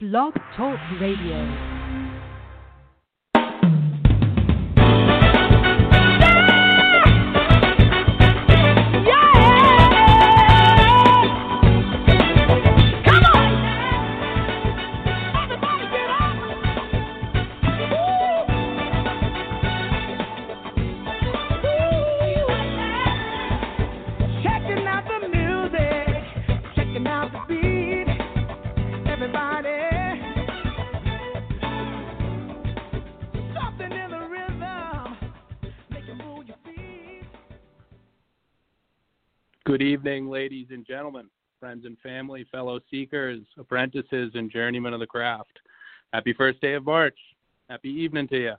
Blog Talk Radio. Good evening, ladies and gentlemen, friends and family, fellow seekers, apprentices, and journeymen of the craft. Happy first day of March. Happy evening to you.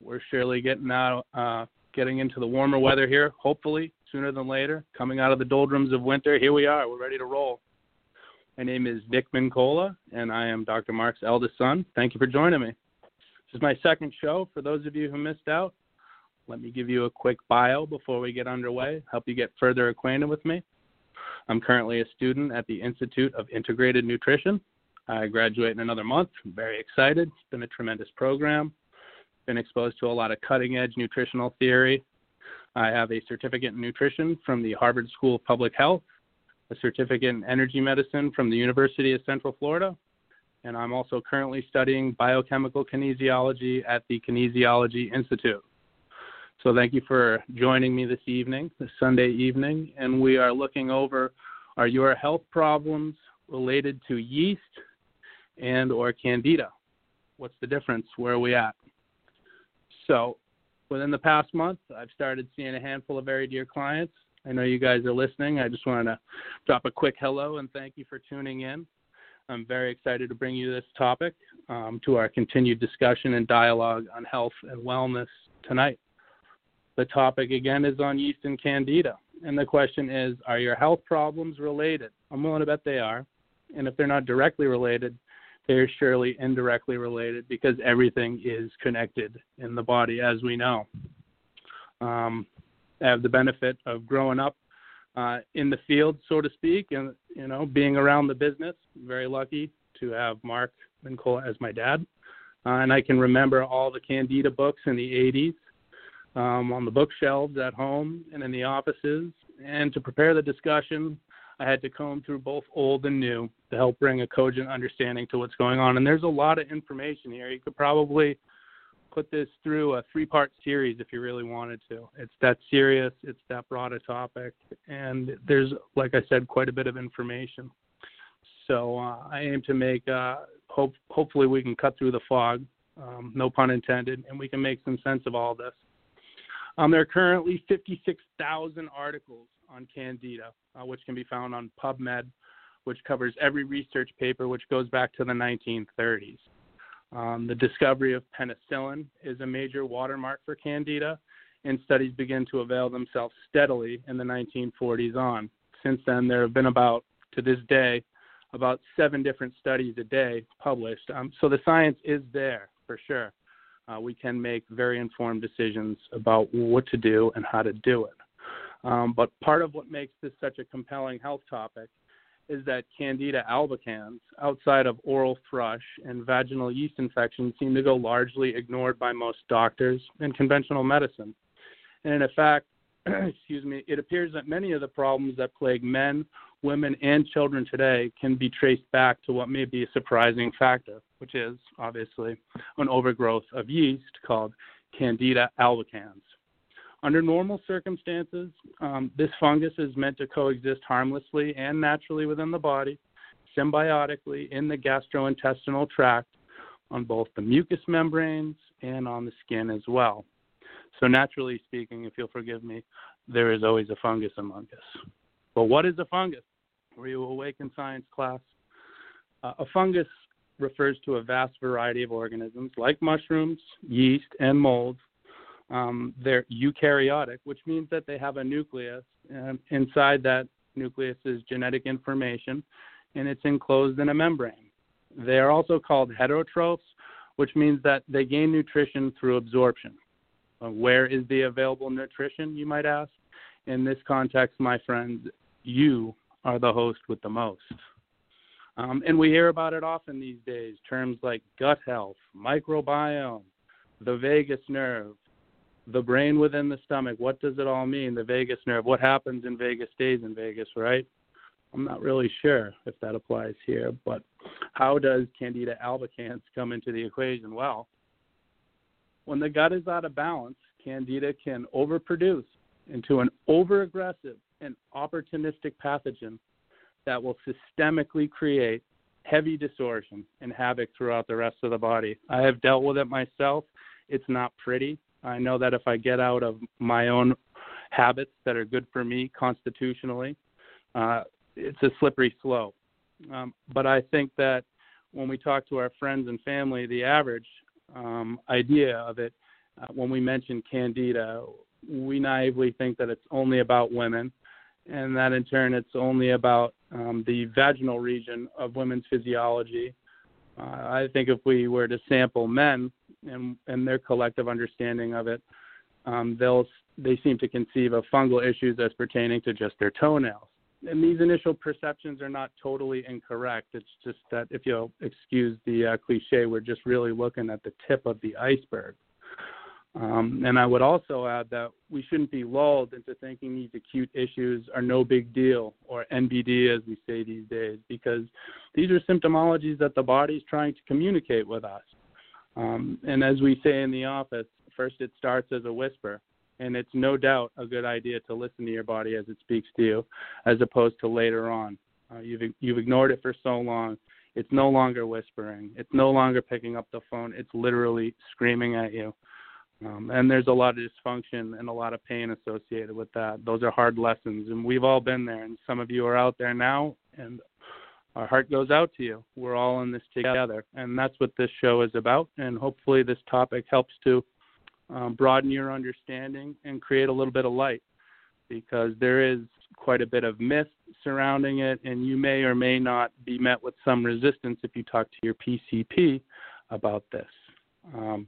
We're surely getting out, uh, getting into the warmer weather here. Hopefully, sooner than later. Coming out of the doldrums of winter, here we are. We're ready to roll. My name is Nick Mincolla, and I am Dr. Mark's eldest son. Thank you for joining me. This is my second show. For those of you who missed out, let me give you a quick bio before we get underway, help you get further acquainted with me. I'm currently a student at the Institute of Integrated Nutrition. I graduate in another month. I'm very excited. It's been a tremendous program. Been exposed to a lot of cutting edge nutritional theory. I have a certificate in nutrition from the Harvard School of Public Health, a certificate in energy medicine from the University of Central Florida, and I'm also currently studying biochemical kinesiology at the Kinesiology Institute. So thank you for joining me this evening, this Sunday evening, and we are looking over are your health problems related to yeast and or candida? What's the difference? Where are we at? So within the past month, I've started seeing a handful of very dear clients. I know you guys are listening. I just wanted to drop a quick hello and thank you for tuning in. I'm very excited to bring you this topic um, to our continued discussion and dialogue on health and wellness tonight. The topic again is on yeast and candida. And the question is Are your health problems related? I'm willing to bet they are. And if they're not directly related, they're surely indirectly related because everything is connected in the body, as we know. Um, I have the benefit of growing up uh, in the field, so to speak, and you know, being around the business. Very lucky to have Mark Mincolla as my dad, uh, and I can remember all the Candida books in the '80s um, on the bookshelves at home and in the offices. And to prepare the discussion, I had to comb through both old and new to help bring a cogent understanding to what's going on. And there's a lot of information here. You could probably put this through a three part series if you really wanted to. It's that serious, it's that broad a topic, and there's, like I said, quite a bit of information. So uh, I aim to make, uh, hope, hopefully, we can cut through the fog, um, no pun intended, and we can make some sense of all this. Um, there are currently 56,000 articles on Candida, uh, which can be found on PubMed, which covers every research paper which goes back to the 1930s. Um, the discovery of penicillin is a major watermark for Candida, and studies begin to avail themselves steadily in the 1940s on. Since then, there have been about, to this day, about seven different studies a day published. Um, so the science is there for sure. Uh, we can make very informed decisions about what to do and how to do it. Um, but part of what makes this such a compelling health topic is that Candida albicans, outside of oral thrush and vaginal yeast infections, seem to go largely ignored by most doctors in conventional medicine. And in fact, excuse me, it appears that many of the problems that plague men, women, and children today can be traced back to what may be a surprising factor, which is obviously an overgrowth of yeast called Candida albicans. Under normal circumstances, um, this fungus is meant to coexist harmlessly and naturally within the body, symbiotically in the gastrointestinal tract, on both the mucous membranes and on the skin as well. So, naturally speaking, if you'll forgive me, there is always a fungus among us. But what is a fungus? Were you awake in science class? Uh, a fungus refers to a vast variety of organisms like mushrooms, yeast, and molds. Um, they're eukaryotic, which means that they have a nucleus. And inside that nucleus is genetic information, and it's enclosed in a membrane. They are also called heterotrophs, which means that they gain nutrition through absorption. Uh, where is the available nutrition, you might ask? In this context, my friends, you are the host with the most. Um, and we hear about it often these days terms like gut health, microbiome, the vagus nerve, the brain within the stomach. What does it all mean? The vagus nerve. What happens in Vegas stays in Vegas, right? I'm not really sure if that applies here, but how does Candida albicans come into the equation? Well, when the gut is out of balance, Candida can overproduce into an overaggressive and opportunistic pathogen that will systemically create heavy distortion and havoc throughout the rest of the body. I have dealt with it myself. It's not pretty. I know that if I get out of my own habits that are good for me constitutionally, uh, it's a slippery slope. Um, but I think that when we talk to our friends and family, the average um, idea of it, uh, when we mention candida, we naively think that it's only about women, and that in turn it's only about um, the vaginal region of women's physiology. Uh, I think if we were to sample men and, and their collective understanding of it, um, they'll they seem to conceive of fungal issues as pertaining to just their toenails. And these initial perceptions are not totally incorrect. It's just that if you'll excuse the uh, cliche, we're just really looking at the tip of the iceberg. Um, and I would also add that we shouldn't be lulled into thinking these acute issues are no big deal, or NBD as we say these days, because these are symptomologies that the body is trying to communicate with us. Um, and as we say in the office, first it starts as a whisper, and it's no doubt a good idea to listen to your body as it speaks to you, as opposed to later on. Uh, you've you've ignored it for so long. It's no longer whispering. It's no longer picking up the phone. It's literally screaming at you. Um, and there's a lot of dysfunction and a lot of pain associated with that. Those are hard lessons, and we've all been there. And some of you are out there now, and our heart goes out to you. We're all in this together, and that's what this show is about. And hopefully, this topic helps to um, broaden your understanding and create a little bit of light, because there is quite a bit of myth surrounding it, and you may or may not be met with some resistance if you talk to your PCP about this. Um,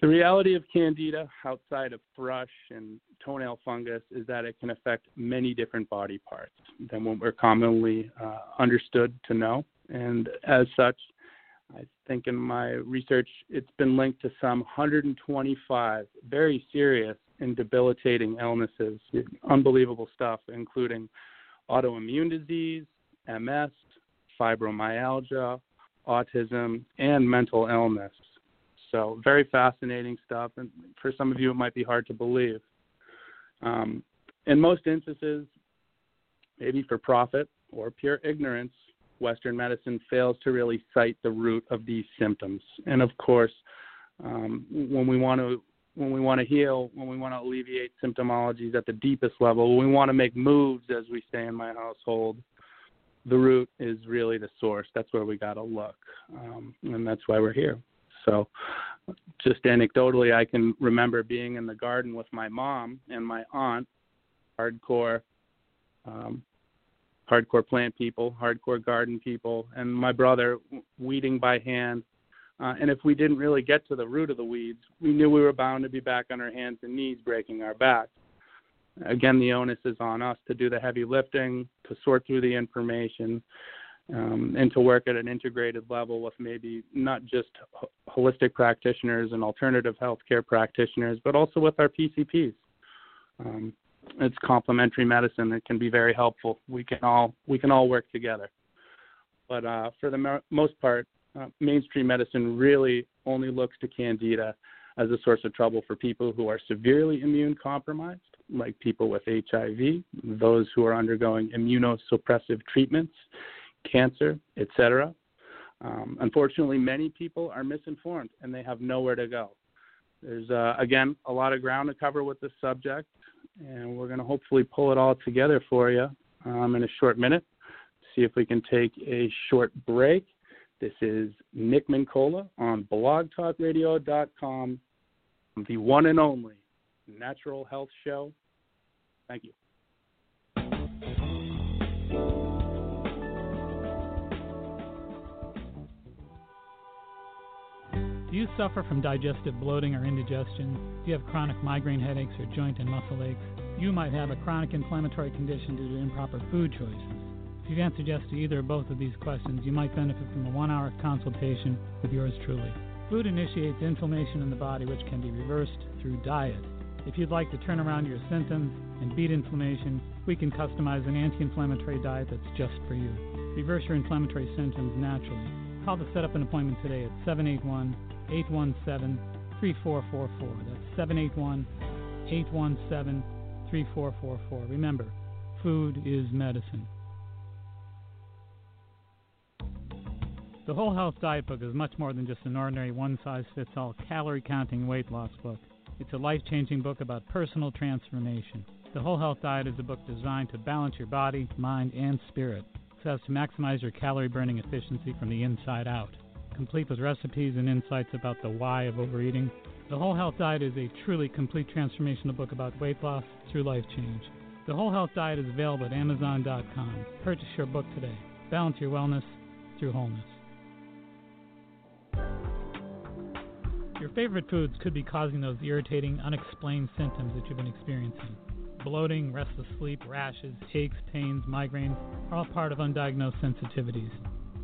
the reality of candida outside of thrush and toenail fungus is that it can affect many different body parts than what we're commonly uh, understood to know. And as such, I think in my research, it's been linked to some 125 very serious and debilitating illnesses, unbelievable stuff, including autoimmune disease, MS, fibromyalgia, autism, and mental illness. So very fascinating stuff, and for some of you it might be hard to believe. Um, in most instances, maybe for profit or pure ignorance, Western medicine fails to really cite the root of these symptoms. And of course, um, when we want to when we want to heal, when we want to alleviate symptomologies at the deepest level, when we want to make moves, as we say in my household, the root is really the source. That's where we got to look, um, and that's why we're here. So, just anecdotally, I can remember being in the garden with my mom and my aunt, hardcore, um, hardcore plant people, hardcore garden people, and my brother weeding by hand. Uh, and if we didn't really get to the root of the weeds, we knew we were bound to be back on our hands and knees breaking our backs. Again, the onus is on us to do the heavy lifting, to sort through the information, um, and to work at an integrated level with maybe not just holistic practitioners and alternative healthcare practitioners, but also with our PCPs. Um, it's complementary medicine. It can be very helpful. We can all we can all work together. But uh, for the mo- most part, uh, mainstream medicine really only looks to candida as a source of trouble for people who are severely immune compromised, like people with HIV, those who are undergoing immunosuppressive treatments, cancer, etc. Um, unfortunately, many people are misinformed and they have nowhere to go. There's, uh, again, a lot of ground to cover with this subject, and we're going to hopefully pull it all together for you um, in a short minute. see if we can take a short break. This is Nick Mincolla on blogtalkradio.com, the one and only natural health show. Thank you. Do you suffer from digestive bloating or indigestion? Do you have chronic migraine headaches or joint and muscle aches? You might have a chronic inflammatory condition due to improper food choices. If you've answered yes to either or both of these questions, you might benefit from a one hour consultation with yours truly. Food initiates inflammation in the body, which can be reversed through diet. If you'd like to turn around your symptoms and beat inflammation, we can customize an anti inflammatory diet that's just for you. Reverse your inflammatory symptoms naturally. Call to set up an appointment today at 781 817 3444. That's 781 817 3444. Remember, food is medicine. The Whole Health Diet Book is much more than just an ordinary one size fits all calorie counting weight loss book. It's a life changing book about personal transformation. The Whole Health Diet is a book designed to balance your body, mind, and spirit so as to maximize your calorie burning efficiency from the inside out. Complete with recipes and insights about the why of overeating, The Whole Health Diet is a truly complete transformational book about weight loss through life change. The Whole Health Diet is available at Amazon.com. Purchase your book today. Balance your wellness through wholeness. Your favorite foods could be causing those irritating, unexplained symptoms that you've been experiencing. Bloating, restless sleep, rashes, aches, pains, migraines are all part of undiagnosed sensitivities.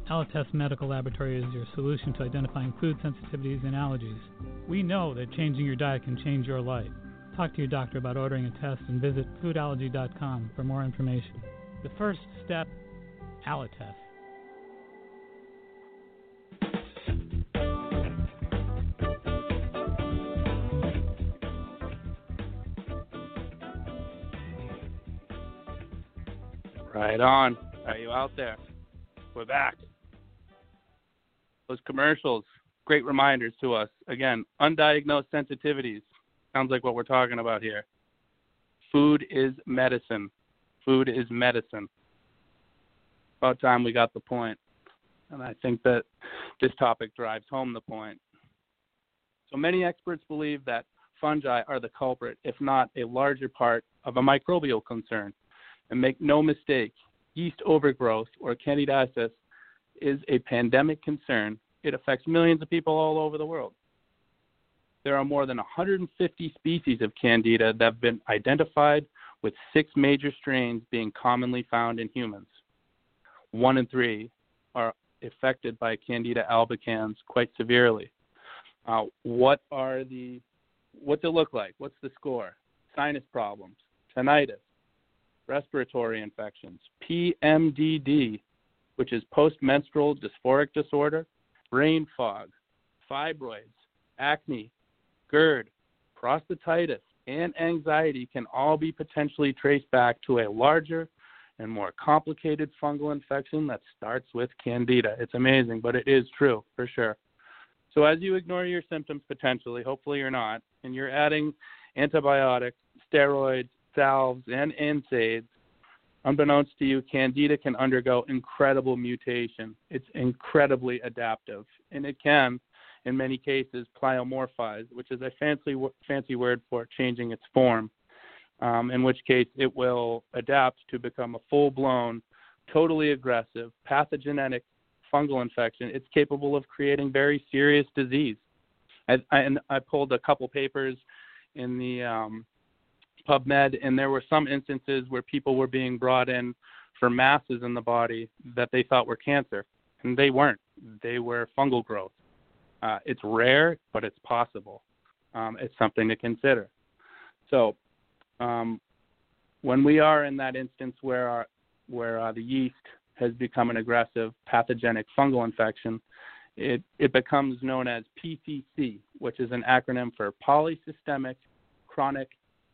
Alletess Medical Laboratory is your solution to identifying food sensitivities and allergies. We know that changing your diet can change your life. Talk to your doctor about ordering a test and visit foodallergy.com for more information. The first step, Alletess. Right on. Are you out there? We're back. Those commercials, great reminders to us. Again, undiagnosed sensitivities. Sounds like what we're talking about here. Food is medicine. Food is medicine. About time we got the point. And I think that this topic drives home the point. So many experts believe that fungi are the culprit, if not a larger part, of a microbial concern. And make no mistake, yeast overgrowth or candidiasis is a pandemic concern. It affects millions of people all over the world. There are more than 150 species of candida that have been identified, with six major strains being commonly found in humans. One in three are affected by Candida albicans quite severely. Uh, what are the what's it look like? What's the score? Sinus problems, tinnitus, respiratory infections, PMDD, which is postmenstrual dysphoric disorder, brain fog, fibroids, acne, GERD, prostatitis, and anxiety can all be potentially traced back to a larger and more complicated fungal infection that starts with candida. It's amazing, but it is true for sure. So as you ignore your symptoms potentially, hopefully you're not, and you're adding antibiotics, steroids, salves, and NSAIDs, unbeknownst to you, candida can undergo incredible mutation. It's incredibly adaptive, and it can, in many cases, pleomorphize, which is a fancy fancy word for changing its form. Um, in which case, it will adapt to become a full-blown, totally aggressive, pathogenic fungal infection. It's capable of creating very serious disease. I, I, and I pulled a couple papers in the um, PubMed, and there were some instances where people were being brought in for masses in the body that they thought were cancer, and they weren't. They were fungal growth. Uh, it's rare, but it's possible. Um, it's something to consider. So, um, when we are in that instance where our, where uh, the yeast has become an aggressive pathogenic fungal infection, it, it becomes known as PCC, which is an acronym for polysystemic chronic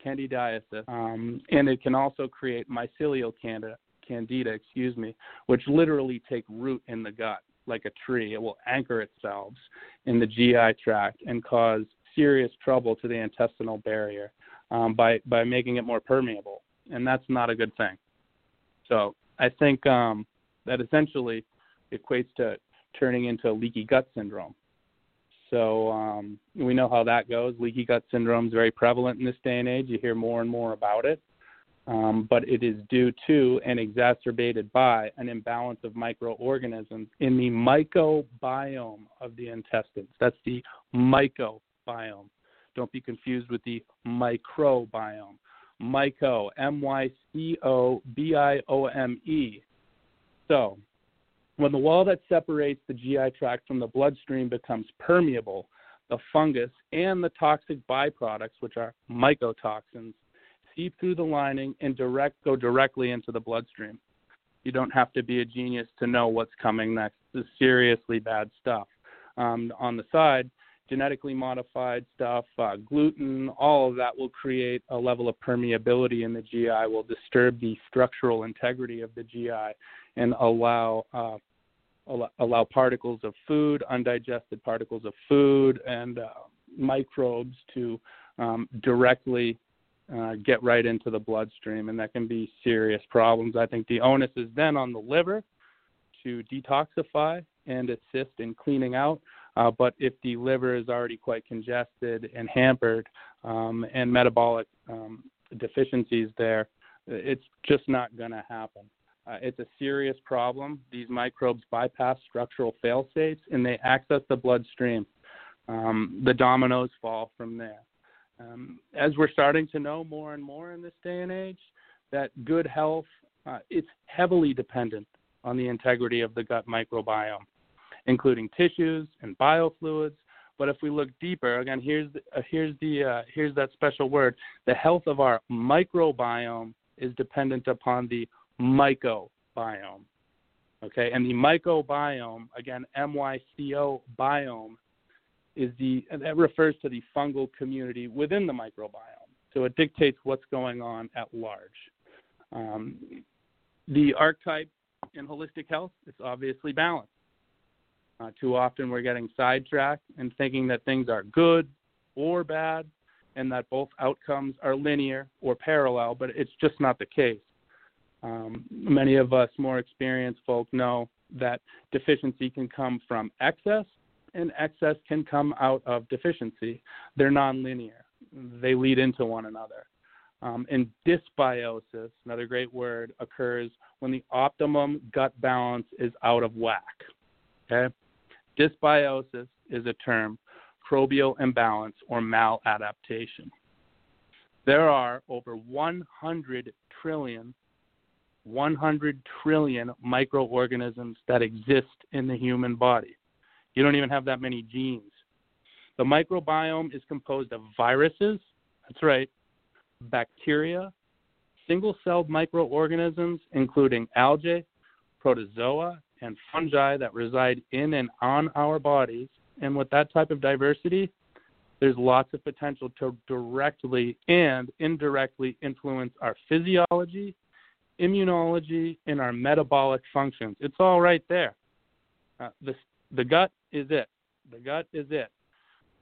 candidiasis, um, and it can also create mycelial candida, candida, excuse me, which literally take root in the gut like a tree. It will anchor itself in the GI tract and cause serious trouble to the intestinal barrier um, by by making it more permeable, and that's not a good thing. So I think um, that essentially equates to turning into leaky gut syndrome. So um, we know how that goes. Leaky gut syndrome is very prevalent in this day and age. You hear more and more about it. Um, but it is due to and exacerbated by an imbalance of microorganisms in the microbiome of the intestines. That's the microbiome. Don't be confused with the mycobiome. Myco, M Y C O B I O M E. So, when the wall that separates the GI tract from the bloodstream becomes permeable, the fungus and the toxic byproducts, which are mycotoxins, seep through the lining and direct go directly into the bloodstream. You don't have to be a genius to know what's coming next. This is seriously bad stuff. Um, on the side, genetically modified stuff, uh, gluten, all of that will create a level of permeability in the GI, will disturb the structural integrity of the GI, and allow uh, allow particles of food, undigested particles of food, and uh, microbes to um, directly uh, get right into the bloodstream, and that can be serious problems. I think the onus is then on the liver to detoxify and assist in cleaning out. Uh, but if the liver is already quite congested and hampered um, and metabolic um, deficiencies there, it's just not going to happen. Uh, it's a serious problem. These microbes bypass structural fail safes and they access the bloodstream. Um, the dominoes fall from there. Um, as we're starting to know more and more in this day and age, that good health uh, it's heavily dependent on the integrity of the gut microbiome, including tissues and biofluids. But if we look deeper, again, here's the, uh, here's the uh, here's that special word. The health of our microbiome is dependent upon the mycobiome. Okay, and the mycobiome, again, M Y C O biome, is the that refers to the fungal community within the microbiome. So it dictates what's going on at large. Um, the archetype in holistic health is obviously balance. Uh, too often we're getting sidetracked and thinking that things are good or bad and that both outcomes are linear or parallel, but it's just not the case. Um, many of us more experienced folk know that deficiency can come from excess and excess can come out of deficiency. They're nonlinear, they lead into one another. Um, and dysbiosis, another great word, occurs when the optimum gut balance is out of whack. Okay? Dysbiosis is a term, microbial imbalance or maladaptation. There are over 100 trillion 100 trillion microorganisms that exist in the human body. You don't even have that many genes. The microbiome is composed of viruses, that's right, bacteria, single celled microorganisms, including algae, protozoa, and fungi that reside in and on our bodies. And with that type of diversity, there's lots of potential to directly and indirectly influence our physiology, immunology, and our metabolic functions. It's all right there. Uh, the, the gut is it. The gut is it.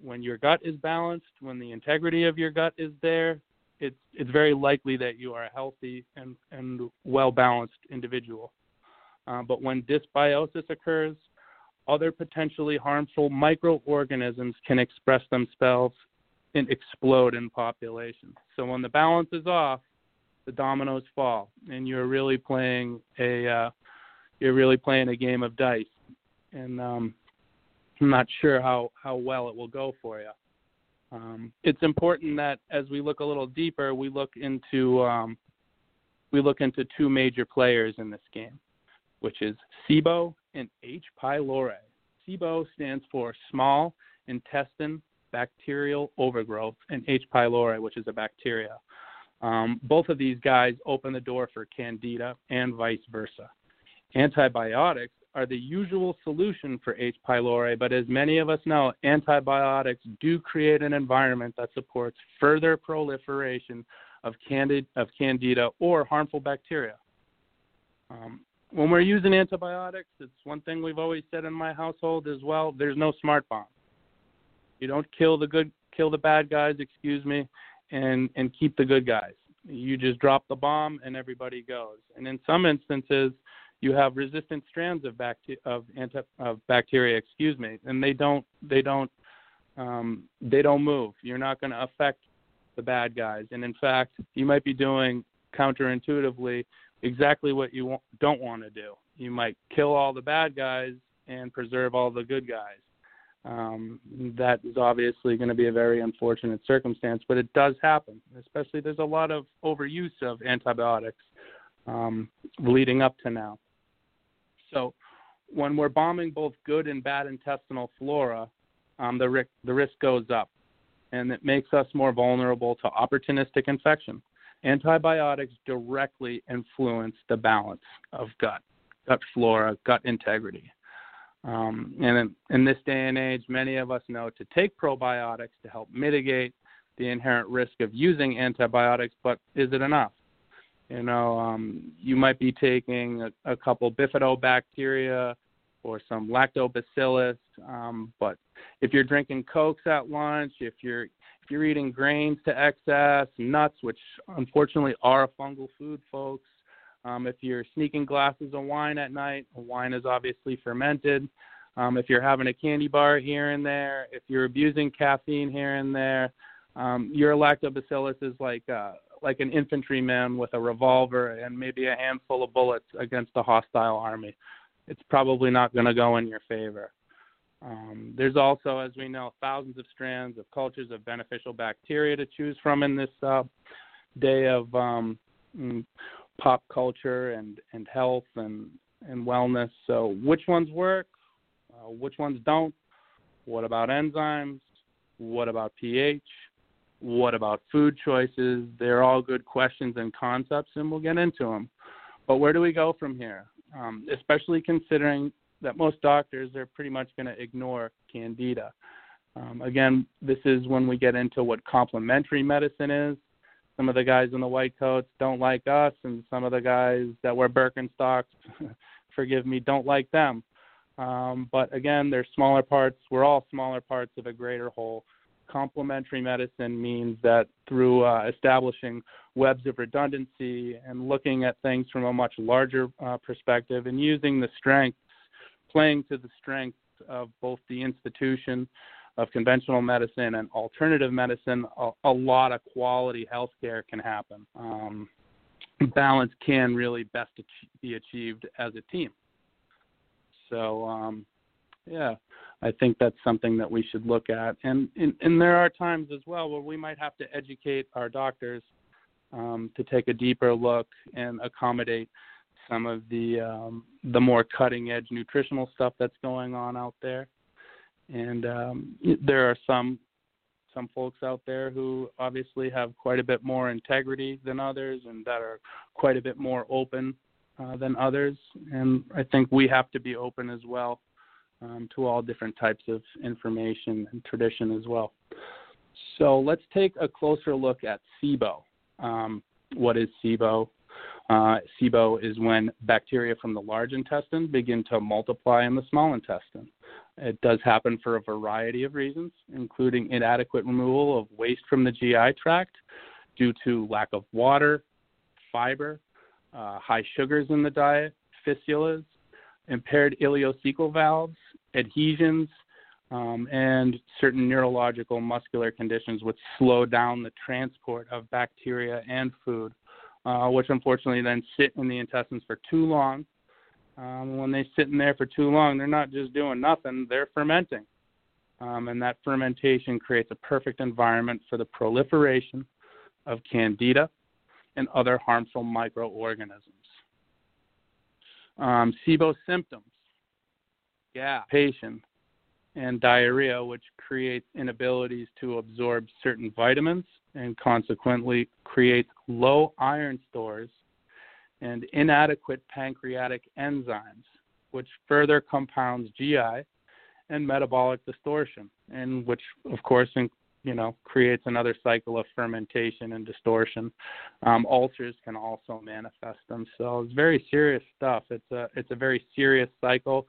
When your gut is balanced, when the integrity of your gut is there, it's it's very likely that you are a healthy and, and well balanced individual. Uh, but when dysbiosis occurs, other potentially harmful microorganisms can express themselves and explode in populations. So when the balance is off, the dominoes fall, and you're really playing a uh, you're really playing a game of dice. And um, I'm not sure how, how well it will go for you. Um, it's important that as we look a little deeper, we look into um, we look into two major players in this game, which is SIBO and H. pylori. SIBO stands for small intestine bacterial overgrowth, and H. pylori, which is a bacteria. Um, both of these guys open the door for candida and vice versa. Antibiotics are the usual solution for H. pylori, but as many of us know, antibiotics do create an environment that supports further proliferation of, candid, of candida or harmful bacteria. Um, when we're using antibiotics, it's one thing we've always said in my household as well. There's no smart bomb. You don't kill the good, kill the bad guys, excuse me, and and keep the good guys. You just drop the bomb and everybody goes. And in some instances, you have resistant strands of bacteria of anti of bacteria, excuse me, and they don't they don't um, they don't move. You're not going to affect the bad guys, and in fact, you might be doing counterintuitively exactly what you don't want to do. You might kill all the bad guys and preserve all the good guys. Um, that is obviously going to be a very unfortunate circumstance, but it does happen. Especially, there's a lot of overuse of antibiotics um, leading up to now. So, when we're bombing both good and bad intestinal flora, um, the, risk, the risk goes up, and it makes us more vulnerable to opportunistic infection. Antibiotics directly influence the balance of gut, gut flora, gut integrity. Um, and in, in this day and age, many of us know to take probiotics to help mitigate the inherent risk of using antibiotics, but is it enough? You know, um, you might be taking a, a couple bifidobacteria or some lactobacillus, um, but if you're drinking cokes at lunch, if you're if you're eating grains to excess, nuts, which unfortunately are a fungal food, folks, um, if you're sneaking glasses of wine at night, wine is obviously fermented. Um, if you're having a candy bar here and there, if you're abusing caffeine here and there, um, your lactobacillus is like uh, like an infantryman with a revolver and maybe a handful of bullets against a hostile army. It's probably not going to go in your favor. Um, there's also, as we know, thousands of strands of cultures of beneficial bacteria to choose from in this uh, day of um, mm, pop culture and and health and and wellness. So which ones work? Uh, which ones don't? What about enzymes? What about pH? What about food choices? They're all good questions and concepts, and we'll get into them. But where do we go from here? Um, especially considering that most doctors are pretty much going to ignore candida. Um, again, this is when we get into what complementary medicine is some of the guys in the white coats don't like us, and some of the guys that wear Birkenstocks, forgive me, don't like them. Um, but again, they're smaller parts. We're all smaller parts of a greater whole. Complementary medicine means that through uh, establishing webs of redundancy and looking at things from a much larger uh, perspective and using the strengths, playing to the strengths of both the institution of conventional medicine and alternative medicine, a, a lot of quality healthcare can happen. Um, balance can really best be achieved as a team. So, um, yeah, I think that's something that we should look at. And, and, and there are times as well where we might have to educate our doctors um, to take a deeper look and accommodate some of the um, the more cutting edge nutritional stuff that's going on out there and um, there are some some folks out there who obviously have quite a bit more integrity than others and that are quite a bit more open uh, than others. And i think we have to be open as well um, to all different types of information and tradition as well. So let's take a closer look at sibo. Um, what is sibo? Uh, SIBO is when bacteria from the large intestine begin to multiply in the small intestine. It does happen for a variety of reasons, including inadequate removal of waste from the GI tract due to lack of water, fiber, uh, high sugars in the diet, fistulas, impaired ileocecal valves, adhesions, um, and certain neurological muscular conditions which slow down the transport of bacteria and food, uh, which unfortunately then sit in the intestines for too long um, when they sit in there for too long, they're not just doing nothing, they're fermenting. Um, and that fermentation creates a perfect environment for the proliferation of candida and other harmful microorganisms. Um, SIBO symptoms, gas, patient, and diarrhea, which creates inabilities to absorb certain vitamins and consequently creates low iron stores and inadequate pancreatic enzymes, which further compounds GI and metabolic distortion, and which, of course, you know, creates another cycle of fermentation and distortion. Um, ulcers can also manifest themselves. Very serious stuff. It's a it's a very serious cycle,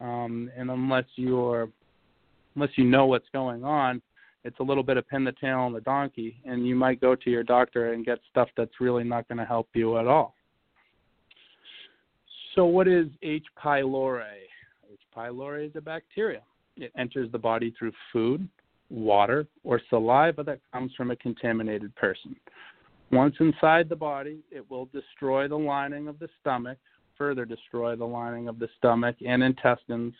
um, and unless you're unless you know what's going on, it's a little bit of pin the tail on the donkey, and you might go to your doctor and get stuff that's really not going to help you at all. So, what is H. pylori? H. pylori is a bacteria. It enters the body through food, water, or saliva that comes from a contaminated person. Once inside the body, it will destroy the lining of the stomach, further destroy the lining of the stomach and intestines,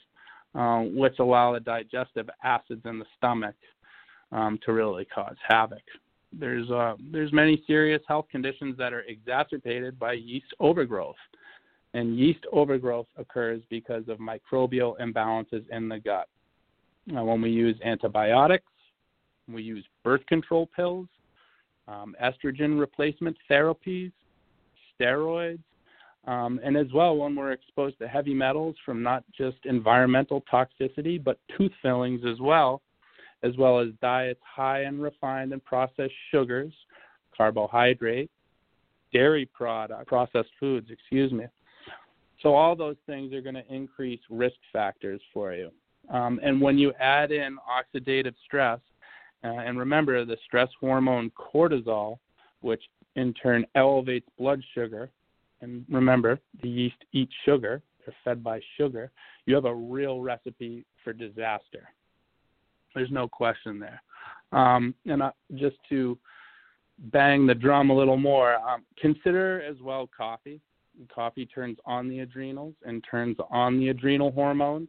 um, which allow the digestive acids in the stomach um, to really cause havoc. There's uh, there's many serious health conditions that are exacerbated by yeast overgrowth, and yeast overgrowth occurs because of microbial imbalances in the gut. Uh, when we use antibiotics, we use birth control pills, um, estrogen replacement therapies, steroids, um, and as well when we're exposed to heavy metals from not just environmental toxicity but tooth fillings as well, as well as diets high in refined and processed sugars, carbohydrate, dairy product, processed foods, excuse me. So all those things are going to increase risk factors for you. Um, and when you add in oxidative stress, uh, and remember the stress hormone cortisol, which in turn elevates blood sugar, and remember the yeast eat sugar, they're fed by sugar, you have a real recipe for disaster. There's no question there. Um, and uh, just to bang the drum a little more, um, consider as well coffee. Coffee turns on the adrenals and turns on the adrenal hormones.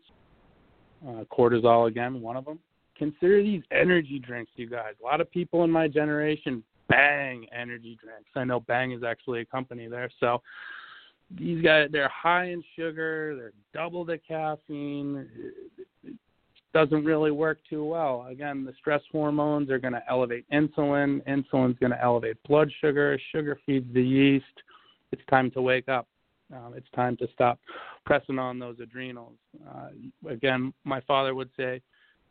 Uh, cortisol, again, one of them. Consider these energy drinks, you guys. A lot of people in my generation bang energy drinks. I know Bang is actually a company there. So these guys, they're high in sugar, they're double the caffeine. It doesn't really work too well. Again, the stress hormones are going to elevate insulin. Insulin's going to elevate blood sugar. Sugar feeds the yeast. It's time to wake up. Um, it's time to stop pressing on those adrenals. Uh, again, my father would say,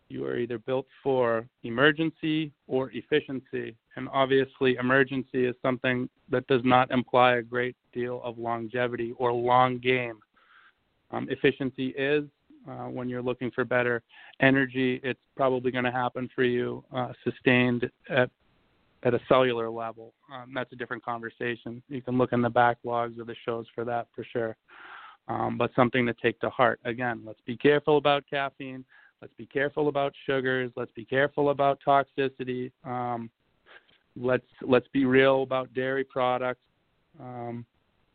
you are either built for emergency or efficiency. And obviously, emergency is something that does not imply a great deal of longevity or long game. Um, efficiency is uh, when you're looking for better energy, it's probably going to happen for you uh, sustained at at a cellular level. Um, that's a different conversation. You can look in the backlogs of the shows for that for sure. Um, but something to take to heart. Again, let's be careful about caffeine. Let's be careful about sugars. Let's be careful about toxicity. Um, let's let's be real about dairy products, um,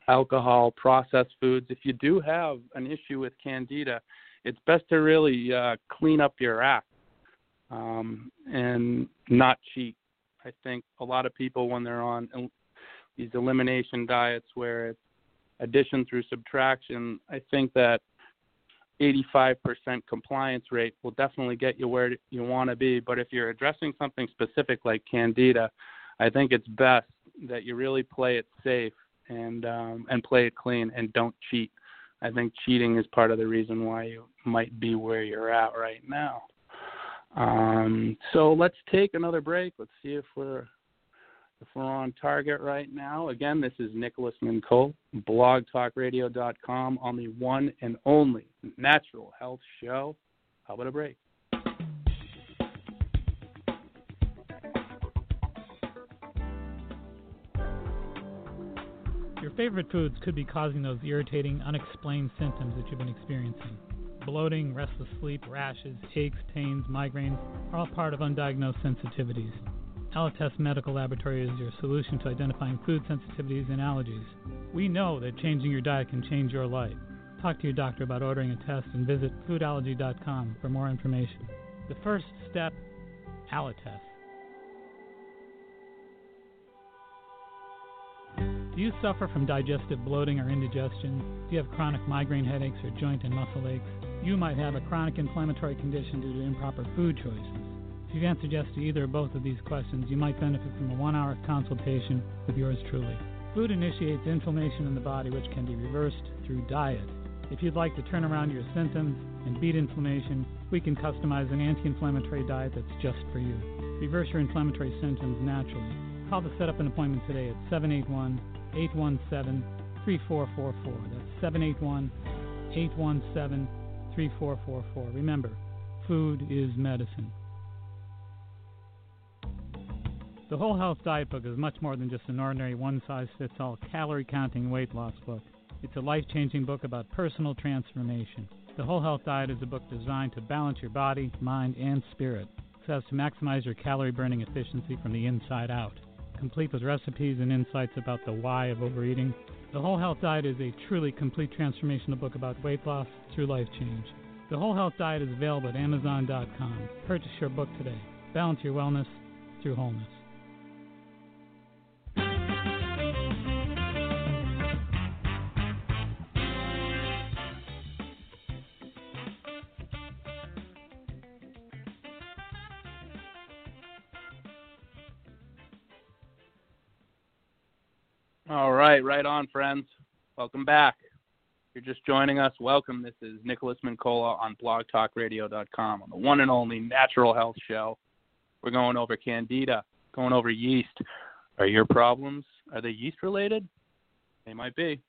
alcohol, processed foods. If you do have an issue with candida, it's best to really uh, clean up your act um, and not cheat. I think a lot of people when they're on these elimination diets where it's addition through subtraction, I think that 85% compliance rate will definitely get you where you want to be. But if you're addressing something specific like candida, I think it's best that you really play it safe and um, and play it clean and don't cheat. I think cheating is part of the reason why you might be where you're at right now. Um, so let's take another break. Let's see if we're if we're on target right now, again, this is Nicholas Mincolla, blogtalkradio.com on the one and only natural health show. How about a break? Your favorite foods could be causing those irritating, unexplained symptoms that you've been experiencing. Bloating, restless sleep, rashes, aches, pains, migraines are all part of undiagnosed sensitivities. Alletess Medical Laboratory is your solution to identifying food sensitivities and allergies. We know that changing your diet can change your life. Talk to your doctor about ordering a test and visit foodallergy.com for more information. The first step Alletess. Do you suffer from digestive bloating or indigestion? Do you have chronic migraine headaches or joint and muscle aches? You might have a chronic inflammatory condition due to improper food choices. If you've answered yes to either or both of these questions, you might benefit from a one hour consultation with yours truly. Food initiates inflammation in the body, which can be reversed through diet. If you'd like to turn around your symptoms and beat inflammation, we can customize an anti inflammatory diet that's just for you. Reverse your inflammatory symptoms naturally. Call to set up an appointment today at 781 817 3444. That's 781 817 3444. Remember, food is medicine. The Whole Health Diet Book is much more than just an ordinary one size fits all calorie counting weight loss book. It's a life changing book about personal transformation. The Whole Health Diet is a book designed to balance your body, mind, and spirit so as to maximize your calorie burning efficiency from the inside out. Complete with recipes and insights about the why of overeating, The Whole Health Diet is a truly complete transformational book about weight loss through life change. The Whole Health Diet is available at Amazon.com. Purchase your book today. Balance your wellness through wholeness. All right, right on, friends. Welcome back. If you're just joining us, welcome. This is Nicholas Mincolla on blogtalkradio.com on the one and only Natural Health Show. We're going over candida, going over yeast. Are your problems, are they yeast related? They might be.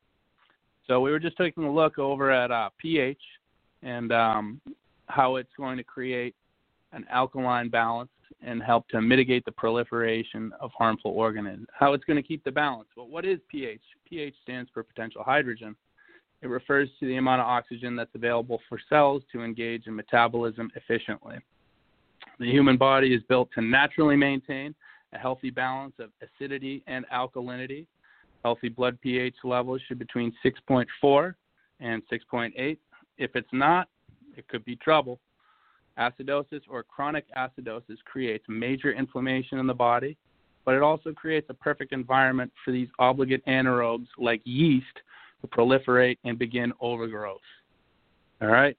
So we were just taking a look over at uh, pH and um, how it's going to create an alkaline balance and help to mitigate the proliferation of harmful organisms. How it's going to keep the balance. Well, what is pH? pH stands for potential hydrogen. It refers to the amount of oxygen that's available for cells to engage in metabolism efficiently. The human body is built to naturally maintain a healthy balance of acidity and alkalinity. Healthy blood pH levels should be between 6.4 and 6.8. If it's not, it could be trouble. Acidosis or chronic acidosis creates major inflammation in the body, but it also creates a perfect environment for these obligate anaerobes like yeast to proliferate and begin overgrowth. All right?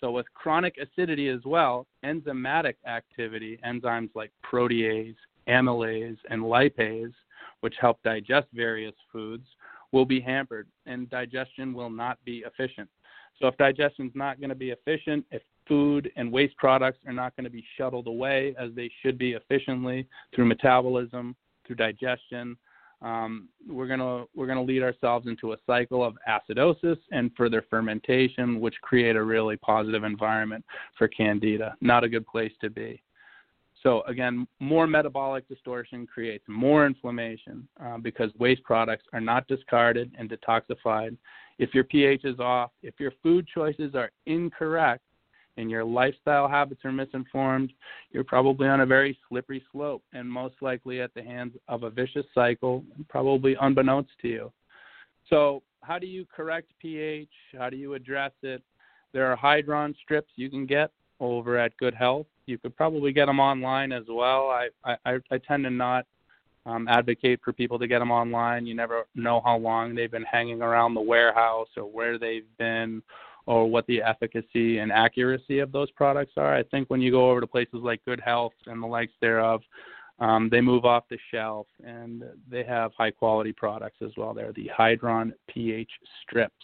So, with chronic acidity as well, enzymatic activity, enzymes like protease, amylase, and lipase, which help digest various foods, will be hampered and digestion will not be efficient. So, if digestion is not going to be efficient, if food and waste products are not going to be shuttled away as they should be efficiently through metabolism, through digestion, um, we're gonna we're gonna lead ourselves into a cycle of acidosis and further fermentation, which create a really positive environment for candida. Not a good place to be. So again, more metabolic distortion creates more inflammation uh, because waste products are not discarded and detoxified. If your pH is off, if your food choices are incorrect, and your lifestyle habits are misinformed, you're probably on a very slippery slope and most likely at the hands of a vicious cycle, probably unbeknownst to you. So, how do you correct pH? How do you address it? There are Hydrion strips you can get over at Good Health. You could probably get them online as well. I I, I tend to not um, advocate for people to get them online. You never know how long they've been hanging around the warehouse or where they've been or what the efficacy and accuracy of those products are. I think when you go over to places like Good Health and the likes thereof, um, they move off the shelf and they have high quality products as well. They're the Hydrion pH strips.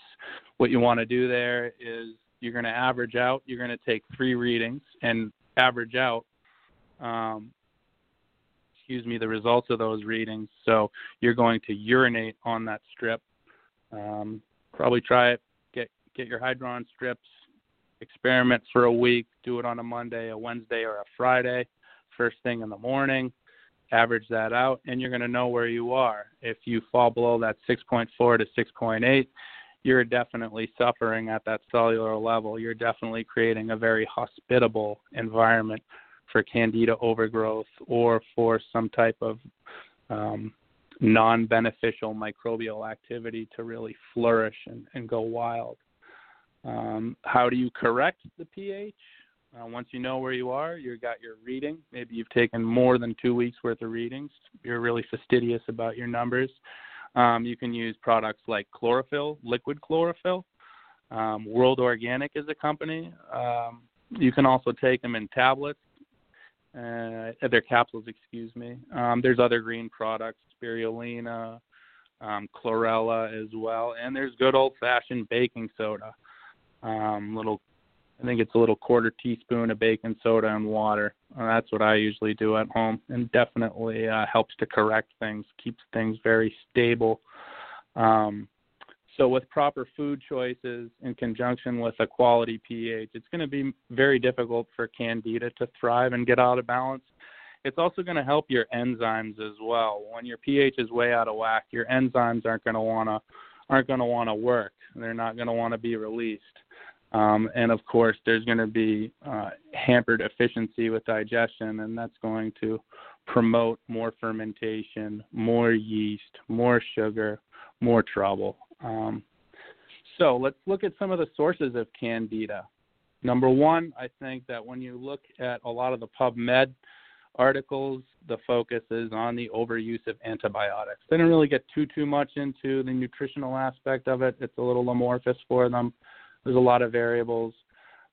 What you want to do there is you're going to average out, you're going to take three readings and average out, um, excuse me, the results of those readings. So you're going to urinate on that strip. Um, probably try it get your Hydrion strips, experiment for a week, do it on a Monday, a Wednesday, or a Friday, first thing in the morning, average that out, and you're going to know where you are. If you fall below that 6.4 to 6.8, you're definitely suffering at that cellular level. You're definitely creating a very hospitable environment for candida overgrowth or for some type of um, non beneficial microbial activity to really flourish and, and go wild. Um, how do you correct the pH? Uh, once you know where you are, you've got your reading. Maybe you've taken more than two weeks worth of readings. You're really fastidious about your numbers. Um, you can use products like chlorophyll, liquid chlorophyll. Um, World Organic is a company. Um, you can also take them in tablets. Uh, they're capsules, excuse me. Um, there's other green products, spirulina, um, chlorella as well, and there's good old-fashioned baking soda um, little I think it's a little quarter teaspoon of baking soda and water. Uh, that's what I usually do at home, and definitely uh, helps to correct things, keeps things very stable. Um, so, with proper food choices in conjunction with a quality pH, it's going to be very difficult for candida to thrive and get out of balance. It's also going to help your enzymes as well. When your pH is way out of whack, your enzymes aren't going to want to aren't going to want to work. They're not going to want to be released. Um, and of course, there's going to be uh, hampered efficiency with digestion, and that's going to promote more fermentation, more yeast, more sugar, more trouble. Um, so let's look at some of the sources of candida. Number one, I think that when you look at a lot of the PubMed articles, the focus is on the overuse of antibiotics. They don't really get too too much into the nutritional aspect of it. It's a little amorphous for them. There's a lot of variables.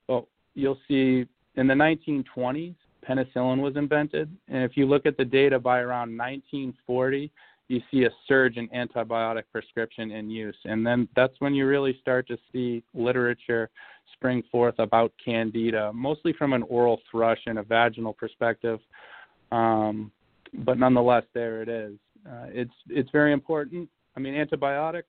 But you'll see in the 1920s, penicillin was invented, and if you look at the data by around 1940, you see a surge in antibiotic prescription and use. And then that's when you really start to see literature spring forth about candida, mostly from an oral thrush and a vaginal perspective. Um, but nonetheless, there it is. Uh, it's it's very important. I mean, antibiotics,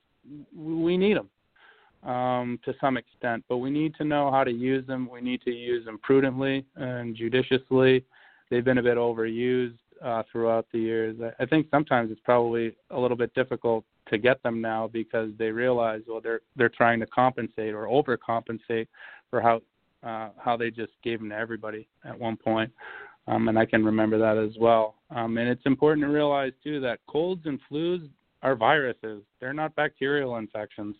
we need them um, to some extent, but we need to know how to use them. We need to use them prudently and judiciously. They've been a bit overused uh, throughout the years. I, think sometimes it's probably a little bit difficult to get them now because they realize well they're they're trying to compensate or overcompensate for how uh, how they just gave them to everybody at one point. Um, and I can remember that as well. Um, and it's important to realize too that colds and flus are viruses; they're not bacterial infections.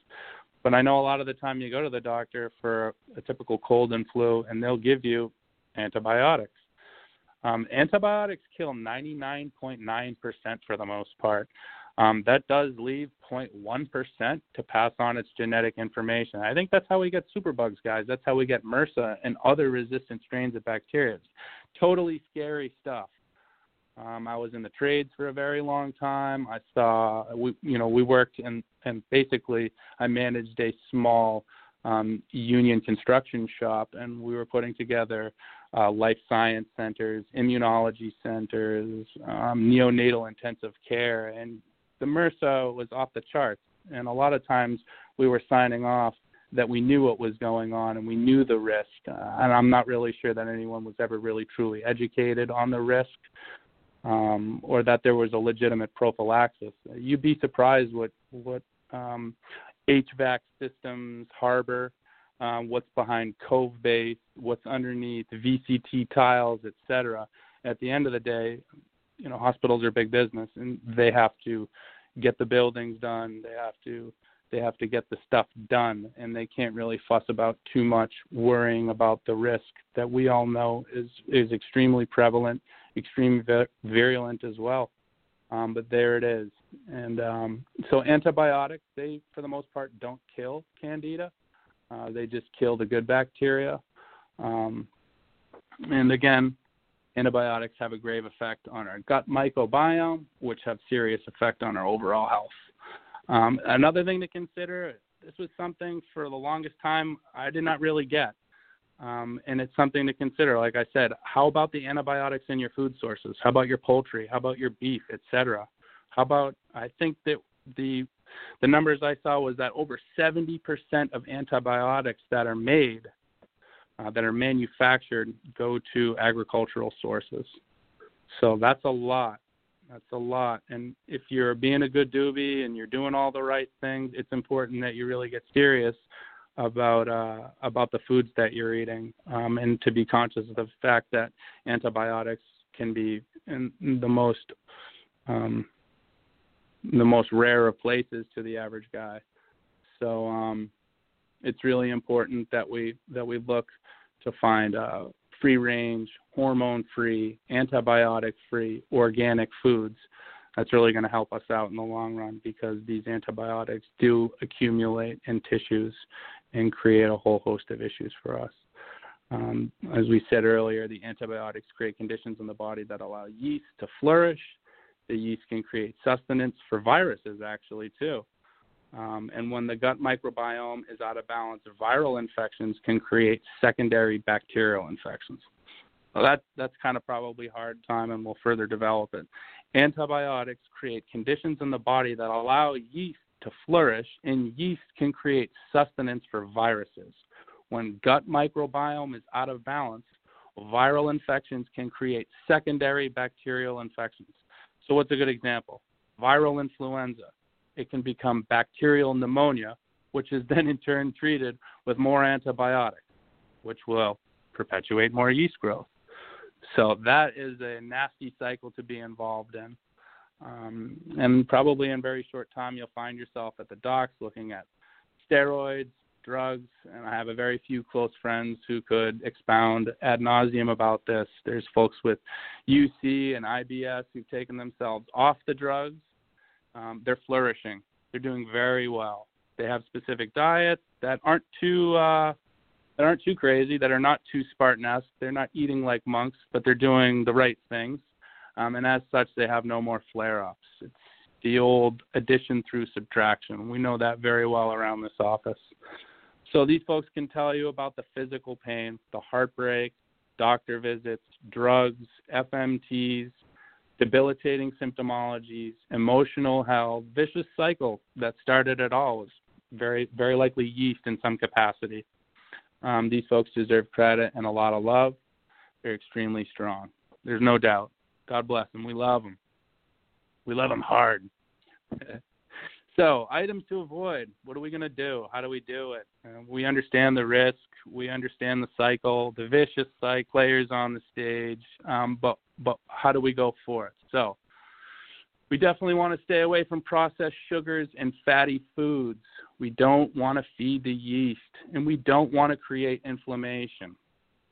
But I know a lot of the time you go to the doctor for a typical cold and flu, and they'll give you antibiotics. Um, antibiotics kill 99.9% for the most part. Um, that does leave 0.1% to pass on its genetic information. I think that's how we get superbugs, guys. That's how we get MRSA and other resistant strains of bacteria. Totally scary stuff. Um, I was in the trades for a very long time. I saw, we, you know, we worked and and basically I managed a small um, union construction shop, and we were putting together uh, life science centers, immunology centers, um, neonatal intensive care, and the MRSA was off the charts. And a lot of times we were signing off that we knew what was going on and we knew the risk. Uh, and I'm not really sure that anyone was ever really truly educated on the risk um, or that there was a legitimate prophylaxis. You'd be surprised what what um, HVAC systems harbor, um, what's behind cove base, what's underneath VCT tiles, etc. At the end of the day, you know, hospitals are big business and they have to get the buildings done. They have to they have to get the stuff done and they can't really fuss about too much worrying about the risk that we all know is is extremely prevalent extremely virulent as well. Um, but there it is. And um, so antibiotics, they for the most part don't kill candida. Uh, they just kill the good bacteria. Um, and again, antibiotics have a grave effect on our gut microbiome, which have serious effect on our overall health. Um, another thing to consider, this was something for the longest time I did not really get. Um, and it's something to consider. Like I said, how about the antibiotics in your food sources? How about your poultry? How about your beef, etc.? How about I think that the the numbers I saw was that over 70% of antibiotics that are made, uh, that are manufactured, go to agricultural sources. So that's a lot. That's a lot. And if you're being a good doobie and you're doing all the right things, it's important that you really get serious about uh, about the foods that you're eating, um, and to be conscious of the fact that antibiotics can be in the most um, the most rare of places to the average guy. So um, it's really important that we that we look to find uh, free range, hormone free, antibiotic free, organic foods. That's really going to help us out in the long run because these antibiotics do accumulate in tissues and create a whole host of issues for us. Um, as we said earlier, the antibiotics create conditions in the body that allow yeast to flourish. The yeast can create sustenance for viruses, actually, too. Um, and when the gut microbiome is out of balance, viral infections can create secondary bacterial infections. Well, that, that's kind of probably hard time, and we'll further develop it. Antibiotics create conditions in the body that allow yeast to flourish, and yeast can create sustenance for viruses. When gut microbiome is out of balance, viral infections can create secondary bacterial infections. So, what's a good example? Viral influenza. it can become bacterial pneumonia, which is then in turn treated with more antibiotics, which will perpetuate more yeast growth. So that is a nasty cycle to be involved in. Um, and probably in very short time, you'll find yourself at the docks looking at steroids, drugs, and I have a very few close friends who could expound ad nauseum about this. There's folks with UC and IBS who've taken themselves off the drugs. Um, they're flourishing. They're doing very well. They have specific diets that aren't too uh, that aren't too crazy, that are not too Spartanesque. They're not eating like monks, but they're doing the right things. Um, and as such, they have no more flare-ups. It's the old addition through subtraction. We know that very well around this office. So these folks can tell you about the physical pain, the heartbreak, doctor visits, drugs, FMTs, debilitating symptomologies, emotional hell, vicious cycle that started it all was very, very likely yeast in some capacity. Um, these folks deserve credit and a lot of love. They're extremely strong. There's no doubt. God bless them. We love them. We love them hard. so, items to avoid. What are we going to do? How do we do it? Uh, we understand the risk. We understand the cycle, the vicious cycle, players on the stage. Um, but but how do we go for it? So, we definitely want to stay away from processed sugars and fatty foods. We don't want to feed the yeast, and we don't want to create inflammation.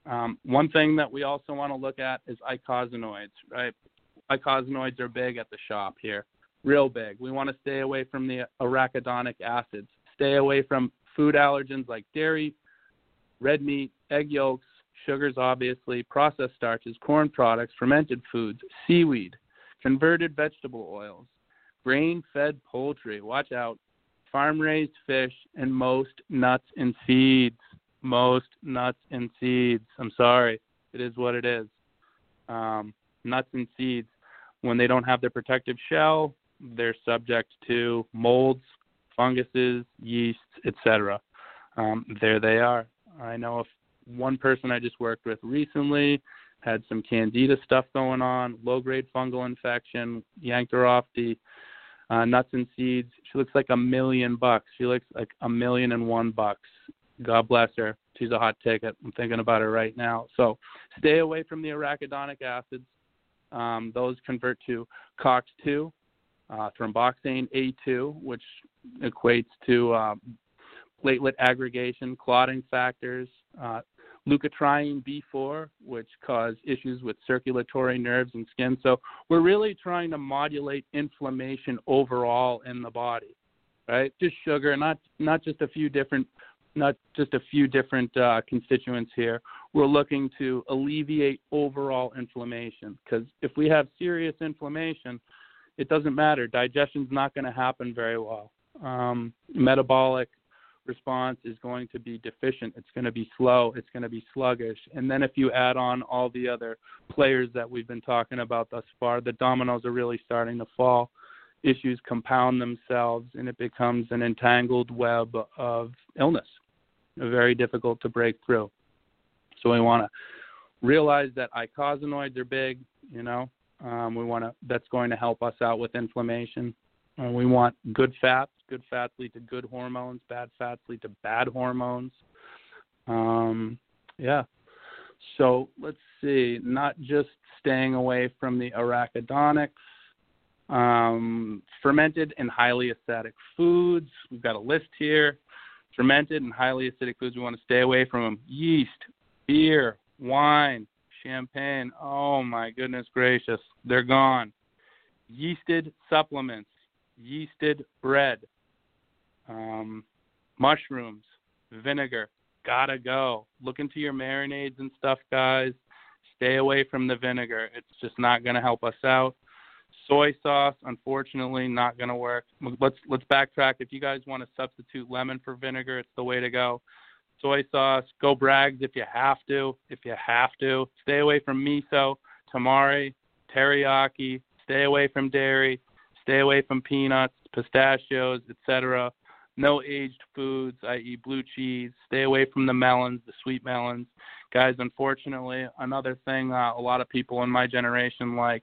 Um, one thing that we also want to look at is eicosanoids, right? Eicosanoids are big at the shop here, real big. We want to stay away from the arachidonic acids, stay away from food allergens like dairy, red meat, egg yolks, sugars, obviously, processed starches, corn products, fermented foods, seaweed, converted vegetable oils, grain fed poultry, watch out, farm raised fish, and most nuts and seeds most nuts and seeds. I'm sorry, it is what it is. Um, nuts and seeds, when they don't have their protective shell, they're subject to molds, funguses, yeasts, etc. Um, there they are. I know if one person I just worked with recently had some candida stuff going on, low grade fungal infection, yanked her off the uh, nuts and seeds. She looks like a million bucks. She looks like a million and one bucks. God bless her. She's a hot ticket. I'm thinking about her right now. So stay away from the arachidonic acids. Um, those convert to COX2, uh, thromboxane A2, which equates to uh, platelet aggregation, clotting factors, uh, leukotriene B4, which cause issues with circulatory nerves and skin. So we're really trying to modulate inflammation overall in the body, right? Just sugar, not not just a few different not just a few different uh, constituents here. We're looking to alleviate overall inflammation because if we have serious inflammation, it doesn't matter. Digestion's not going to happen very well. Um, metabolic response is going to be deficient. It's going to be slow. It's going to be sluggish. And then if you add on all the other players that we've been talking about thus far, the dominoes are really starting to fall issues compound themselves and it becomes an entangled web of illness, very difficult to break through. So we want to realize that eicosanoids are big, you know. Um, we want to that's going to help us out with inflammation. Uh, we want good fats. Good fats lead to good hormones. Bad fats lead to bad hormones. Um, yeah. So let's see. Not just staying away from the arachidonics, um, fermented and highly acidic foods. We've got a list here. Fermented and highly acidic foods, we want to stay away from them. Yeast, beer, wine, champagne. Oh my goodness gracious, they're gone. Yeasted supplements, yeasted bread, um, mushrooms, vinegar. Gotta go. Look into your marinades and stuff, guys. Stay away from the vinegar. It's just not going to help us out. Soy sauce, unfortunately, not going to work. Let's let's backtrack. If you guys want to substitute lemon for vinegar, it's the way to go. Soy sauce, go Braggs if you have to. If you have to, stay away from miso, tamari, teriyaki. Stay away from dairy. Stay away from peanuts, pistachios, etc. No aged foods, i.e., blue cheese. Stay away from the melons, the sweet melons. Guys, unfortunately, another thing uh, a lot of people in my generation like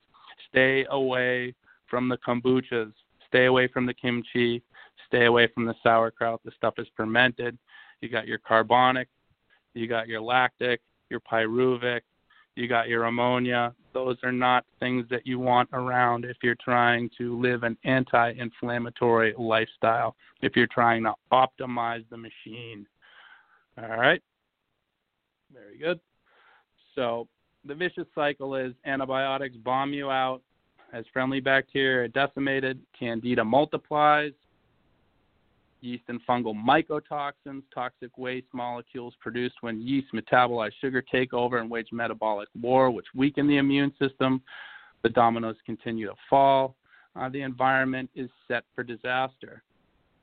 Stay away from the kombuchas. Stay away from the kimchi. Stay away from the sauerkraut. The stuff is fermented. You got your carbonic, you got your lactic, your pyruvic, you got your ammonia. Those are not things that you want around if you're trying to live an anti inflammatory lifestyle, if you're trying to optimize the machine. All right. Very good. So the vicious cycle is antibiotics bomb you out. As friendly bacteria are decimated, candida multiplies, yeast and fungal mycotoxins, toxic waste molecules produced when yeast metabolize sugar take over and wage metabolic war, which weaken the immune system. The dominoes continue to fall. Uh, the environment is set for disaster.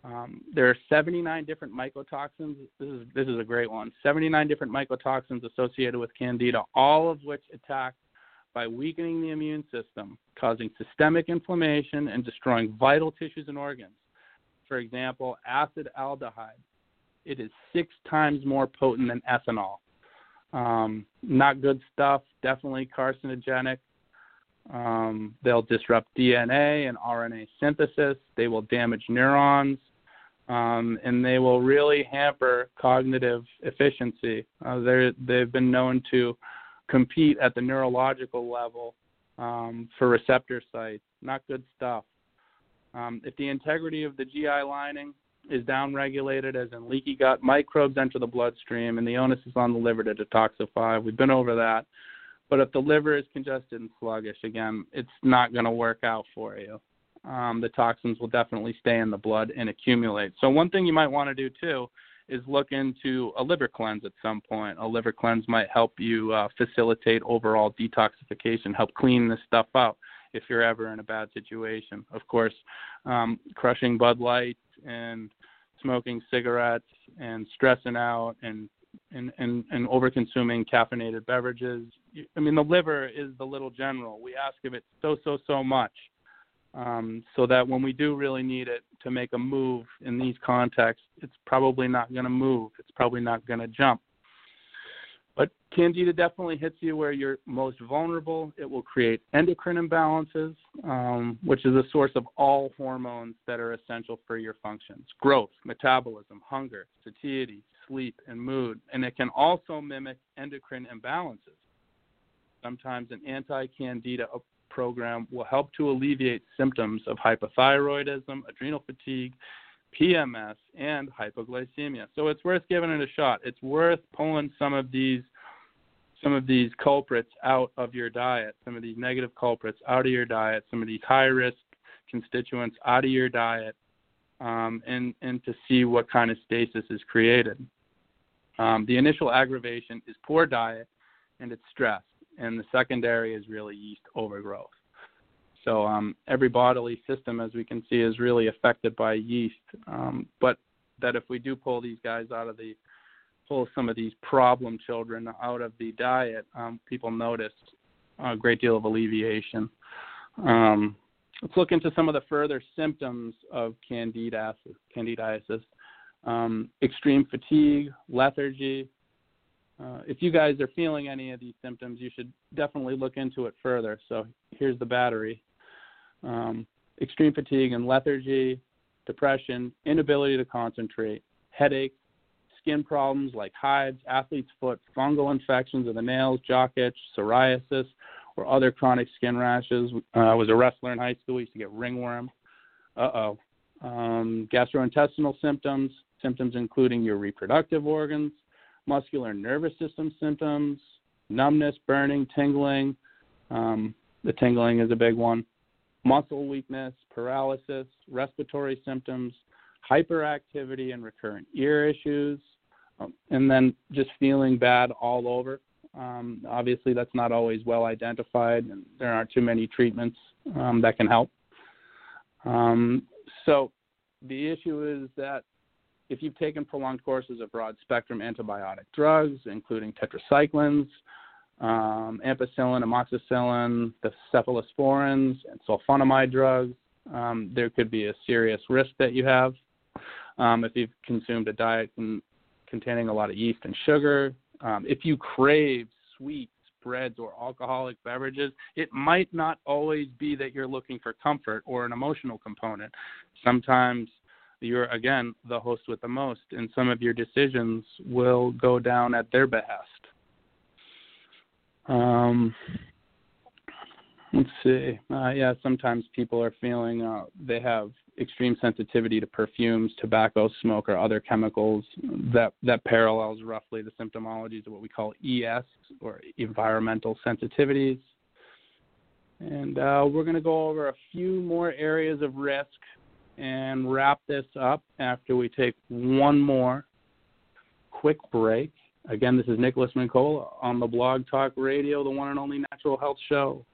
Um, there are 79 different mycotoxins. This is this is a great one. 79 different mycotoxins associated with candida, all of which attack by weakening the immune system, causing systemic inflammation and destroying vital tissues and organs for example, acetaldehyde. It is six times more potent than ethanol. Um, not good stuff, definitely carcinogenic. Um, they'll disrupt DNA and RNA synthesis. They will damage neurons, um, and they will really hamper cognitive efficiency. Uh, they've been known to compete at the neurological level um, for receptor sites. Not good stuff. Um, if the integrity of the GI lining is downregulated, as in leaky gut, microbes enter the bloodstream, and the onus is on the liver to detoxify. We've been over that. But if the liver is congested and sluggish, again, it's not going to work out for you. Um, the toxins will definitely stay in the blood and accumulate. So, one thing you might want to do too is look into a liver cleanse at some point. A liver cleanse might help you uh, facilitate overall detoxification, help clean this stuff out if you're ever in a bad situation. Of course, um, crushing Bud Light and smoking cigarettes and stressing out and and and, and over consuming caffeinated beverages. I mean, the liver is the little general. We ask of it so so so much, um, so that when we do really need it to make a move in these contexts, it's probably not going to move. It's probably not going to jump. But candida definitely hits you where you're most vulnerable. It will create endocrine imbalances, um, which is a source of all hormones that are essential for your functions growth, metabolism, hunger, satiety, sleep, and mood. And it can also mimic endocrine imbalances. Sometimes an anti candida program will help to alleviate symptoms of hypothyroidism, adrenal fatigue, PMS, and hypoglycemia. So it's worth giving it a shot. It's worth pulling some of these some of these culprits out of your diet, some of these negative culprits out of your diet, some of these high risk constituents out of your diet, um, and and to see what kind of stasis is created. Um, the initial aggravation is poor diet and it's stress, and the secondary is really yeast overgrowth. So um, every bodily system, as we can see, is really affected by yeast. Um, but that if we do pull these guys out of the pull some of these problem children out of the diet, um, people notice a great deal of alleviation. Um, let's look into some of the further symptoms of candidiasis. candidiasis. Um, extreme fatigue, lethargy. Uh, if you guys are feeling any of these symptoms, you should definitely look into it further. So here's the battery um, extreme fatigue and lethargy, depression, inability to concentrate, headaches, skin problems like hives, athlete's foot, fungal infections of the nails, jock itch, psoriasis, or other chronic skin rashes. Uh, I was a wrestler in high school. We used to get ringworm. Uh oh. Um, gastrointestinal symptoms, symptoms including your reproductive organs, muscular and nervous system symptoms, numbness, burning, tingling. Um, the tingling is a big one muscle weakness, paralysis, respiratory symptoms, hyperactivity and recurrent ear issues, um, and then just feeling bad all over. Um, obviously, that's not always well identified, and there aren't too many treatments um, that can help. Um, so, the issue is that if you've taken prolonged courses of broad spectrum antibiotic drugs, including tetracyclines, um, ampicillin, amoxicillin, the cephalosporins, and sulfonamide drugs. Um, there could be a serious risk that you have um, if you've consumed a diet con- containing a lot of yeast and sugar. Um, if you crave sweets, breads, or alcoholic beverages, it might not always be that you're looking for comfort or an emotional component. Sometimes you're, again, the host with the most, and some of your decisions will go down at their behest. Um, let's see. Uh, yeah, sometimes people are feeling uh, they have extreme sensitivity to perfumes, tobacco, smoke, or other chemicals that that parallels roughly the symptomologies of what we call ES or environmental sensitivities. And uh, we're going to go over a few more areas of risk and wrap this up after we take one more quick break. Again, this is Nicholas Mincolla on the Blog Talk Radio, the one and only Natural Health Show.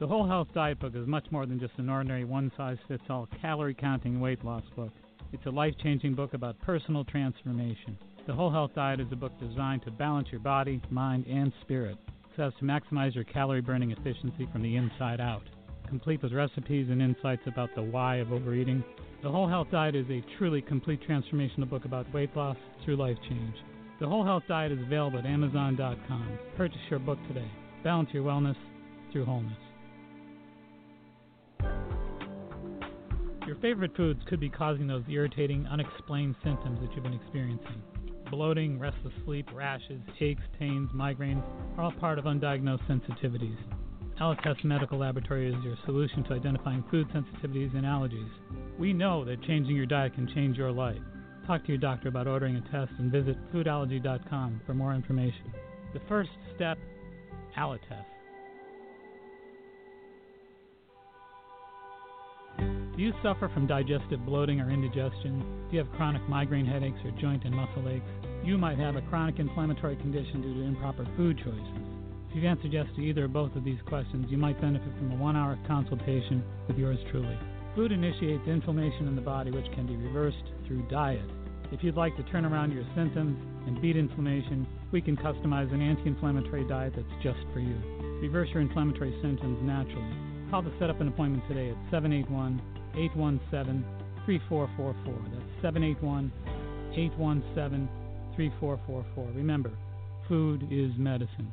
The Whole Health Diet Book is much more than just an ordinary one size fits all calorie counting weight loss book. It's a life changing book about personal transformation. The Whole Health Diet is a book designed to balance your body, mind, and spirit so as to maximize your calorie burning efficiency from the inside out. Complete with recipes and insights about the why of overeating, The Whole Health Diet is a truly complete transformational book about weight loss through life change. The Whole Health Diet is available at Amazon.com. Purchase your book today. Balance your wellness through wholeness. Your favorite foods could be causing those irritating, unexplained symptoms that you've been experiencing. Bloating, restless sleep, rashes, aches, pains, migraines are all part of undiagnosed sensitivities. Alletess Medical Laboratory is your solution to identifying food sensitivities and allergies. We know that changing your diet can change your life. Talk to your doctor about ordering a test and visit foodallergy.com for more information. The first step, Alletess. Do you suffer from digestive bloating or indigestion? Do you have chronic migraine headaches or joint and muscle aches? You might have a chronic inflammatory condition due to improper food choices. If you've answered yes to either or both of these questions, you might benefit from a one hour consultation with yours truly. Food initiates inflammation in the body, which can be reversed through diet. If you'd like to turn around your symptoms and beat inflammation, we can customize an anti inflammatory diet that's just for you. Reverse your inflammatory symptoms naturally. Call to set up an appointment today at 781 817 3444. That's 781 817 3444. Remember, food is medicine.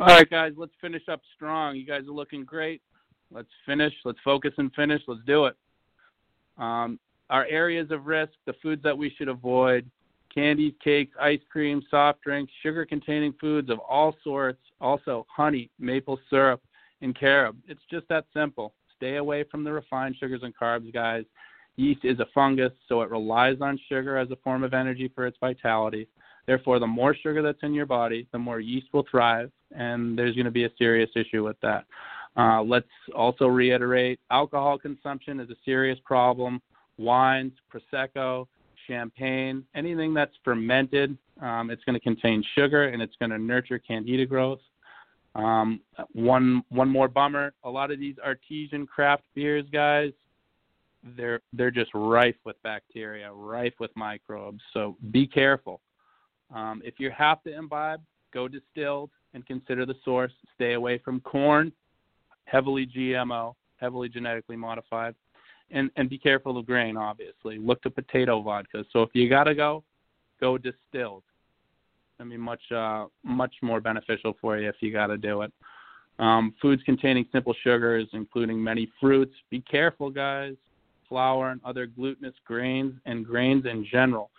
All right, guys, let's finish up strong. You guys are looking great. Let's finish. Let's focus and finish. Let's do it. Um, our areas of risk, the foods that we should avoid candies, cakes, ice cream, soft drinks, sugar containing foods of all sorts, also honey, maple syrup, and carob. It's just that simple. Stay away from the refined sugars and carbs, guys. Yeast is a fungus, so it relies on sugar as a form of energy for its vitality. Therefore, the more sugar that's in your body, the more yeast will thrive, and there's going to be a serious issue with that. Uh, let's also reiterate alcohol consumption is a serious problem. Wines, Prosecco, champagne, anything that's fermented, um, it's going to contain sugar and it's going to nurture candida growth. Um, one one more bummer: a lot of these artesian craft beers, guys, they're they're just rife with bacteria, rife with microbes. So be careful. Um, if you have to imbibe, go distilled and consider the source. Stay away from corn, heavily GMO, heavily genetically modified, and and be careful of grain. Obviously, look to potato vodka. So if you gotta go, go distilled. I mean, much uh, much more beneficial for you if you gotta do it. Um, foods containing simple sugars, including many fruits. Be careful, guys. Flour and other glutinous grains and grains in general.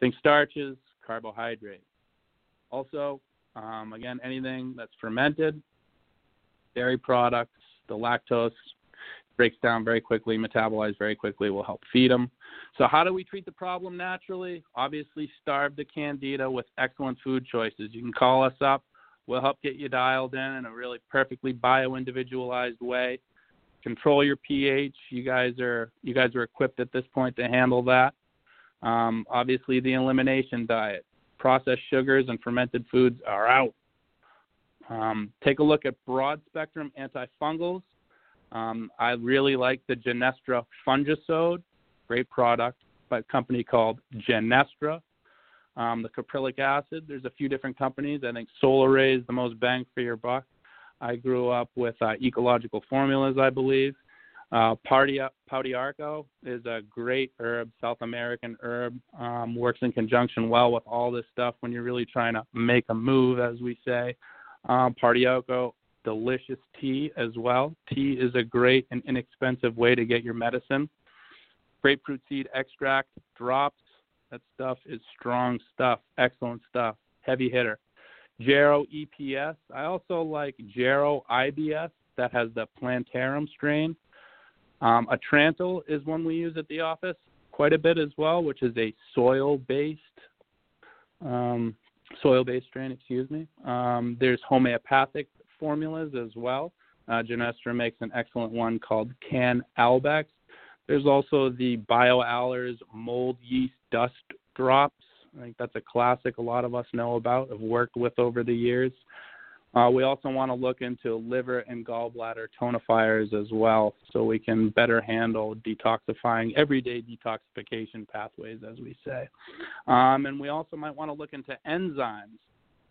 Think starches, carbohydrates. Also, um, again, anything that's fermented, dairy products, the lactose breaks down very quickly, metabolized very quickly, will help feed them. So, how do we treat the problem naturally? Obviously, starve the candida with excellent food choices. You can call us up. We'll help get you dialed in in a really perfectly bio-individualized way. Control your pH. You guys are you guys are equipped at this point to handle that. Um, obviously, the elimination diet. Processed sugars and fermented foods are out. Um, take a look at broad spectrum antifungals. Um, I really like the Genestra Fungicide. great product by a company called Genestra. Um, the caprylic acid, there's a few different companies. I think Solaray is the most bang for your buck. I grew up with uh, ecological formulas, I believe. Uh, Arco is a great herb, South American herb. Um, works in conjunction well with all this stuff when you're really trying to make a move, as we say. Um, Arco, delicious tea as well. Tea is a great and inexpensive way to get your medicine. Grapefruit seed extract drops. That stuff is strong stuff, excellent stuff, heavy hitter. Jarrow EPS. I also like Jarrow IBS that has the plantarum strain. Um, Atrantil is one we use at the office quite a bit as well, which is a soil-based um, soil-based strain. Excuse me. Um, there's homeopathic formulas as well. Uh, Genestra makes an excellent one called Can Albex. There's also the BioAllers mold yeast dust drops. I think that's a classic a lot of us know about, have worked with over the years. Uh, we also want to look into liver and gallbladder tonifiers as well, so we can better handle detoxifying everyday detoxification pathways, as we say. Um, and we also might want to look into enzymes.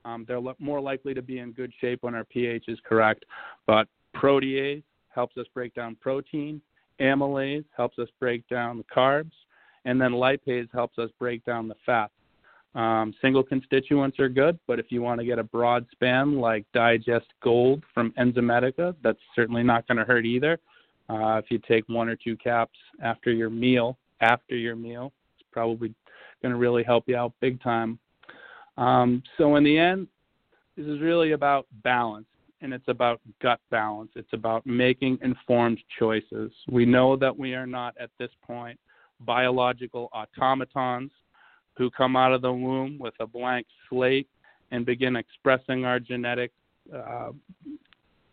Um, they're more likely to be in good shape when our pH is correct, but protease helps us break down protein, amylase helps us break down the carbs, and then lipase helps us break down the fats. Um, single constituents are good, but if you want to get a broad span like Digest Gold from Enzymedica, that's certainly not going to hurt either. Uh, if you take one or two caps after your meal, after your meal, it's probably going to really help you out big time. Um, so in the end, this is really about balance, and it's about gut balance. It's about making informed choices. We know that we are not at this point biological automatons who come out of the womb with a blank slate and begin expressing our genetics uh,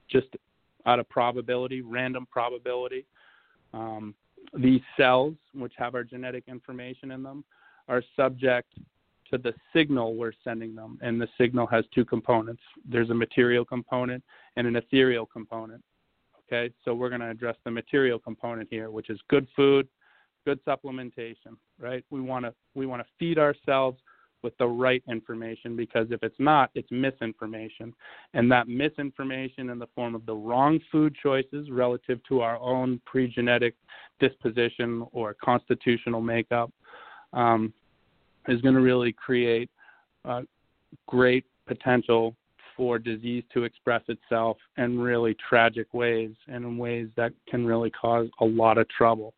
just out of probability, random probability. Um, these cells, which have our genetic information in them, are subject to the signal we're sending them. And the signal has two components there's a material component and an ethereal component. Okay, so we're going to address the material component here, which is good food, good supplementation, right? We want to we want to feed ourselves with the right information because if it's not, it's misinformation. And that misinformation in the form of the wrong food choices relative to our own pre-genetic disposition or constitutional makeup um, is going to really create uh, great potential for disease to express itself in really tragic ways and in ways that can really cause a lot of trouble.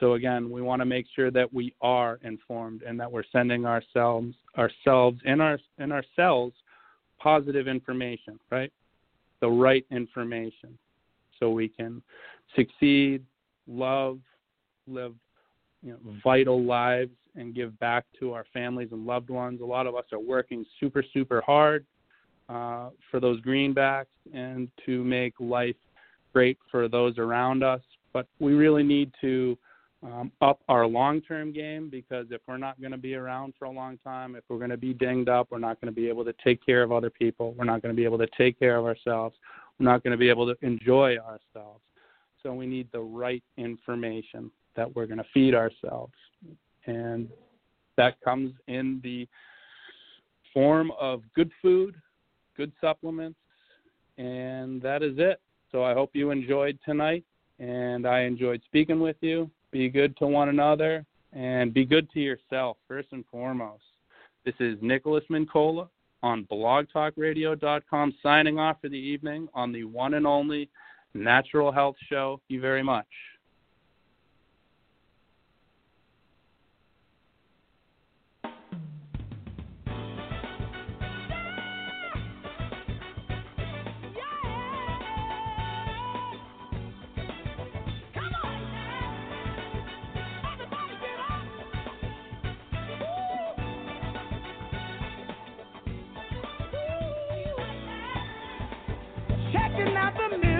So again, we want to make sure that we are informed and that we're sending ourselves ourselves and our in our cells positive information, right? The right information, so we can succeed, love, live you know, vital lives, and give back to our families and loved ones. A lot of us are working super super hard uh, for those greenbacks and to make life great for those around us. But we really need to um, up our long term game because if we're not going to be around for a long time, if we're going to be dinged up, we're not going to be able to take care of other people, we're not going to be able to take care of ourselves, we're not going to be able to enjoy ourselves. So we need the right information that we're going to feed ourselves. And that comes in the form of good food, good supplements, and that is it. So I hope you enjoyed tonight, and I enjoyed speaking with you be good to one another, and be good to yourself first and foremost. This is Nicholas Mincolla on blogtalkradio.com signing off for the evening on the one and only Natural Health Show. Thank you very much. Checking out the music,